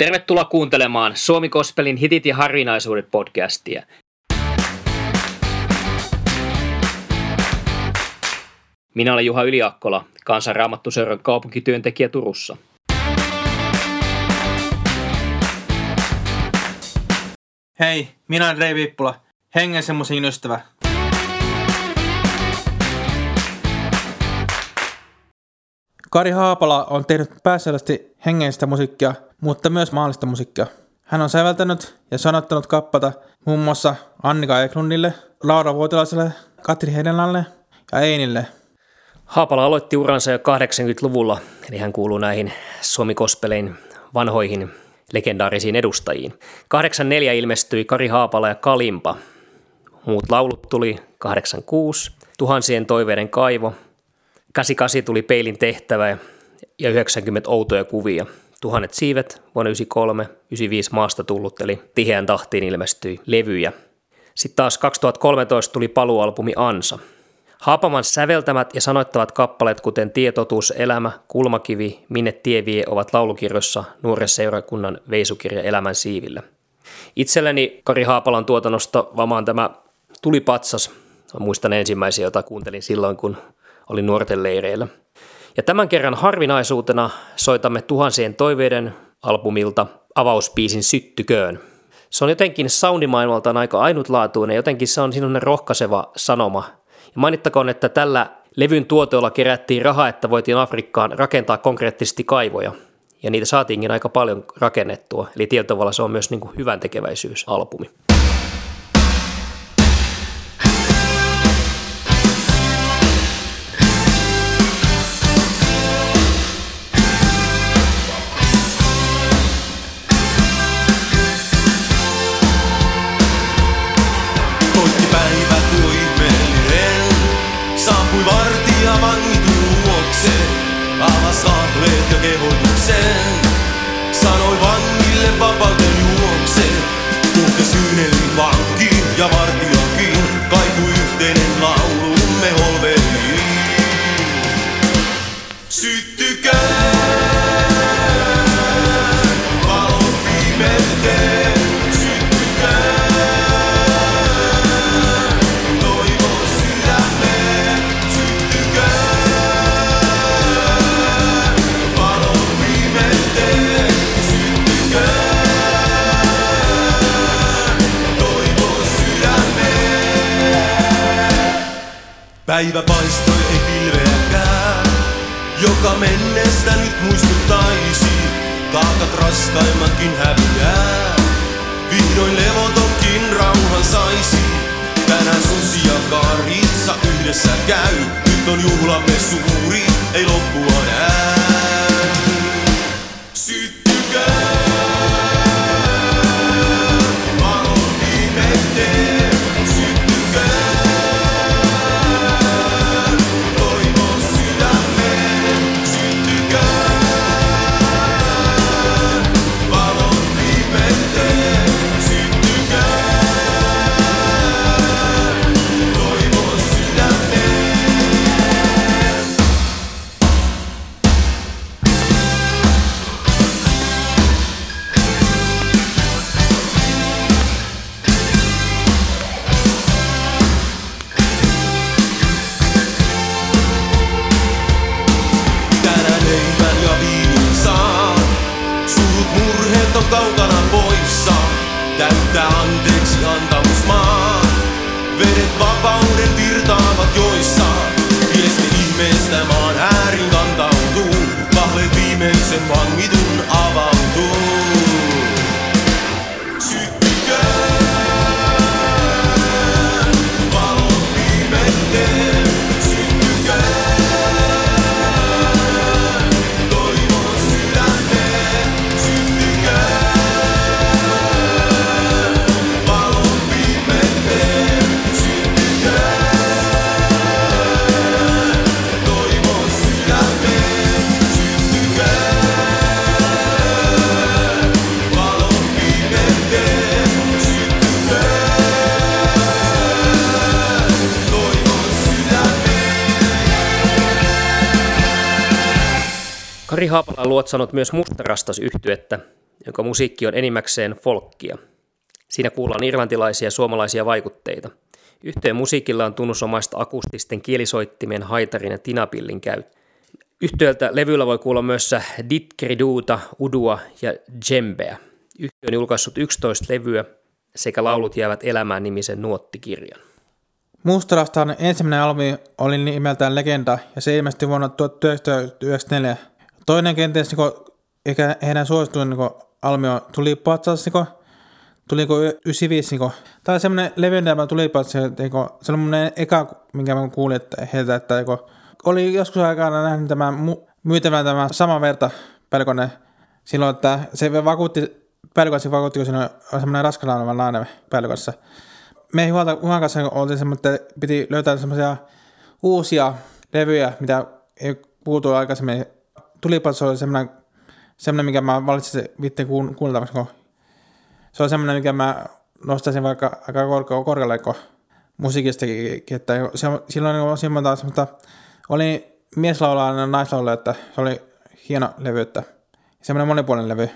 Tervetuloa kuuntelemaan Suomi Kospelin hitit ja harvinaisuudet podcastia. Minä olen Juha Yliakkola, kansanraamattuseuran kaupunkityöntekijä Turussa. Hei, minä olen Rei Viippula, hengen ystävä. Kari Haapala on tehnyt pääsääntöisesti hengellistä musiikkia, mutta myös maallista musiikkia. Hän on säveltänyt ja sanottanut kappata muun muassa Annika Eklundille, Laura Vuotilaiselle, Katri Hedenlalle ja Einille. Haapala aloitti uransa jo 80-luvulla, eli hän kuuluu näihin Suomi Kospelein vanhoihin legendaarisiin edustajiin. 84 ilmestyi Kari Haapala ja Kalimpa. Muut laulut tuli 86, Tuhansien toiveiden kaivo, 88 tuli Peilin tehtävä ja 90 outoja kuvia. Tuhannet siivet vuonna 93, 95 maasta tullut, eli tiheän tahtiin ilmestyi levyjä. Sitten taas 2013 tuli palualbumi Ansa. Haapaman säveltämät ja sanoittavat kappaleet, kuten Tietotuus, Elämä, Kulmakivi, Minne tie vie, ovat laulukirjossa nuoren seurakunnan veisukirja Elämän siivillä. Itselleni Kari Haapalan tuotannosta vamaan tämä tuli patsas. Muistan ensimmäisiä, jota kuuntelin silloin, kun olin nuorten leireillä. Ja tämän kerran harvinaisuutena soitamme tuhansien toiveiden albumilta avauspiisin Syttyköön. Se on jotenkin soundimaailmaltaan aika ainutlaatuinen, jotenkin se on sinun rohkaiseva sanoma. Ja mainittakoon, että tällä levyn tuotoilla kerättiin rahaa, että voitiin Afrikkaan rakentaa konkreettisesti kaivoja. Ja niitä saatiinkin aika paljon rakennettua, eli tietyllä tavalla se on myös niin kuin hyvän tekeväisyysalbumi. Alas ahveet ja kehotuksen. Sanoi vangille vapauten juokse, uhka syynelin vanki ja vartija Päivä paistoi ei pilveäkään, joka mennestä nyt muistuttaisi. Taakat raskaimmatkin häviää, vihdoin levotonkin rauhan saisi. Tänään susi ja karitsa yhdessä käy, nyt on juhlamme suuri, ei loppua näy. kaukana poissa. Täyttä anteeksi antamus maa. Vedet vapauden virtaavat joissa. Viesti ihmeestä maan äärin kantautuu. Kahve viimeisen vangitun. Kari Haapala luotsanut myös mustarastas yhtyettä jonka musiikki on enimmäkseen folkkia. Siinä kuullaan irlantilaisia ja suomalaisia vaikutteita. Yhteen musiikilla on tunnusomaista akustisten kielisoittimien, haitarin ja tinapillin käyttö. Yhtiöltä levyllä voi kuulla myös Ditkriduuta, Udua ja Djembeä. Yhtiö on julkaissut 11 levyä sekä laulut jäävät elämään nimisen nuottikirjan. Mustarastan ensimmäinen albumi oli nimeltään Legenda ja se ilmestyi vuonna 1994. Toinen kenties niin eikä heidän suosituin niin albumi tuli Patsas, niin tuli 95. Niin on semmoinen leventävä tuli Patsas, niin semmoinen eka, minkä mä kuulin että heiltä, että niin oli joskus aikana nähnyt tämän myytävän tämä sama verta pelkone silloin, että se vakuutti, pelkossa vakuutti, kun siinä on semmoinen raskana nainen pelkossa me Juhan kanssa oltiin semmoinen, että piti löytää semmoisia uusia levyjä, mitä ei kuultu aikaisemmin. Tulipalso oli semmoinen, semmoinen mikä mä valitsin vittiin kuunneltavaksi, kun se on semmoinen, mikä mä nostaisin vaikka aika korkealle, korkealle kun musiikistakin, että se, silloin on semmoinen semmoista, oli mieslaulaa ja naislaulaa, että se oli hieno levy, että semmoinen monipuolinen levy.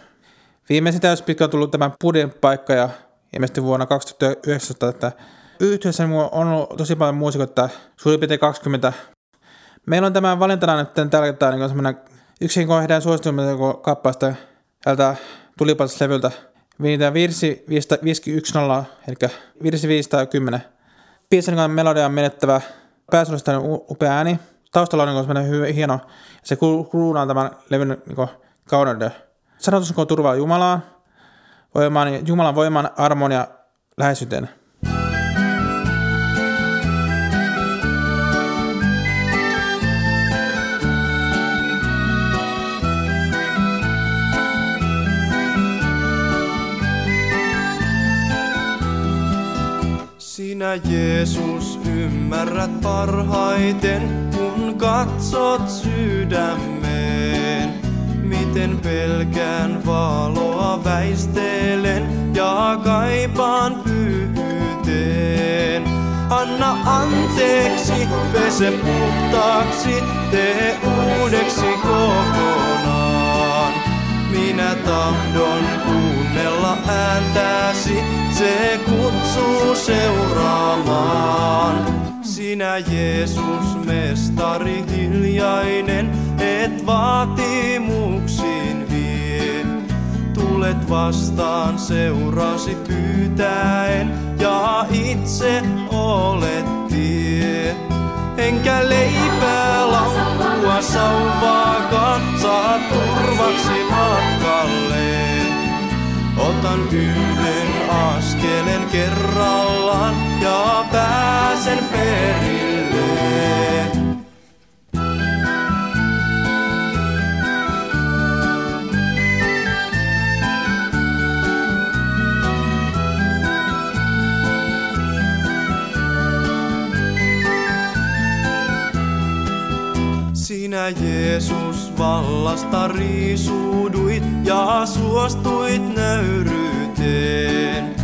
Viimeisin täyspitkä on tullut tämä Pudin paikka ja ilmeisesti vuonna 2019, että yhdessä on ollut tosi paljon muusikoita, suurin piirtein 20. Meillä on tämä valintana nyt tällä kertaa niin semmoinen yksi heidän suosituimme kappaista tältä tulipatsas-levyltä. Viinitään virsi 510, eli virsi 510. Biisin melodia on menettävä, pääsuolista on upea ääni, taustalla on niin semmoinen hyvä, hieno, se kruunaa tämän levyn niin kauden. Sanotus on turvaa Jumalaa, voimaan, Jumalan voiman, armon ja läheisyyteen. Jeesus ymmärrät parhaiten, kun katsot sydämeen miten pelkään valoa väistelen ja kaipaan pyhyyteen. Anna anteeksi, pese puhtaaksi, tee uudeksi kokonaan. Tahdon kuunnella ääntäsi, se kutsuu seuraamaan. Sinä Jeesus, mestari hiljainen, et vaatimuksiin vie. Tulet vastaan seurasi pyytäen ja itse olet tie. Enkä leipää laukua sauvaakaan, saa turvaksi matkalle. Otan yhden askelen kerrallaan ja pääsen perille. Sinä Jeesus vallasta riisuuduit ja suostuit nöyryyteen.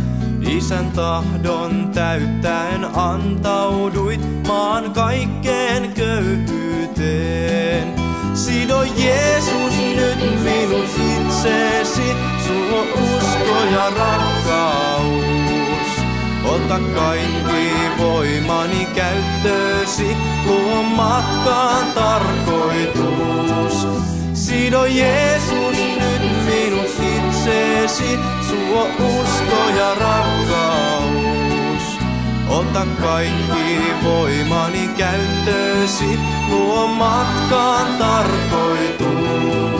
Isän tahdon täyttäen antauduit maan kaikkeen köyhyyteen. Sido Jeesus nyt minun itseesi, suo usko ja rakkaus. Ota kaikki voimani käyttöösi, luo matkaan tarkoitus. Sido Jeesus nyt minun itseesi, suo usko ja rakkaus. Ota kaikki voimani käyttöösi, luo matkaan tarkoitus.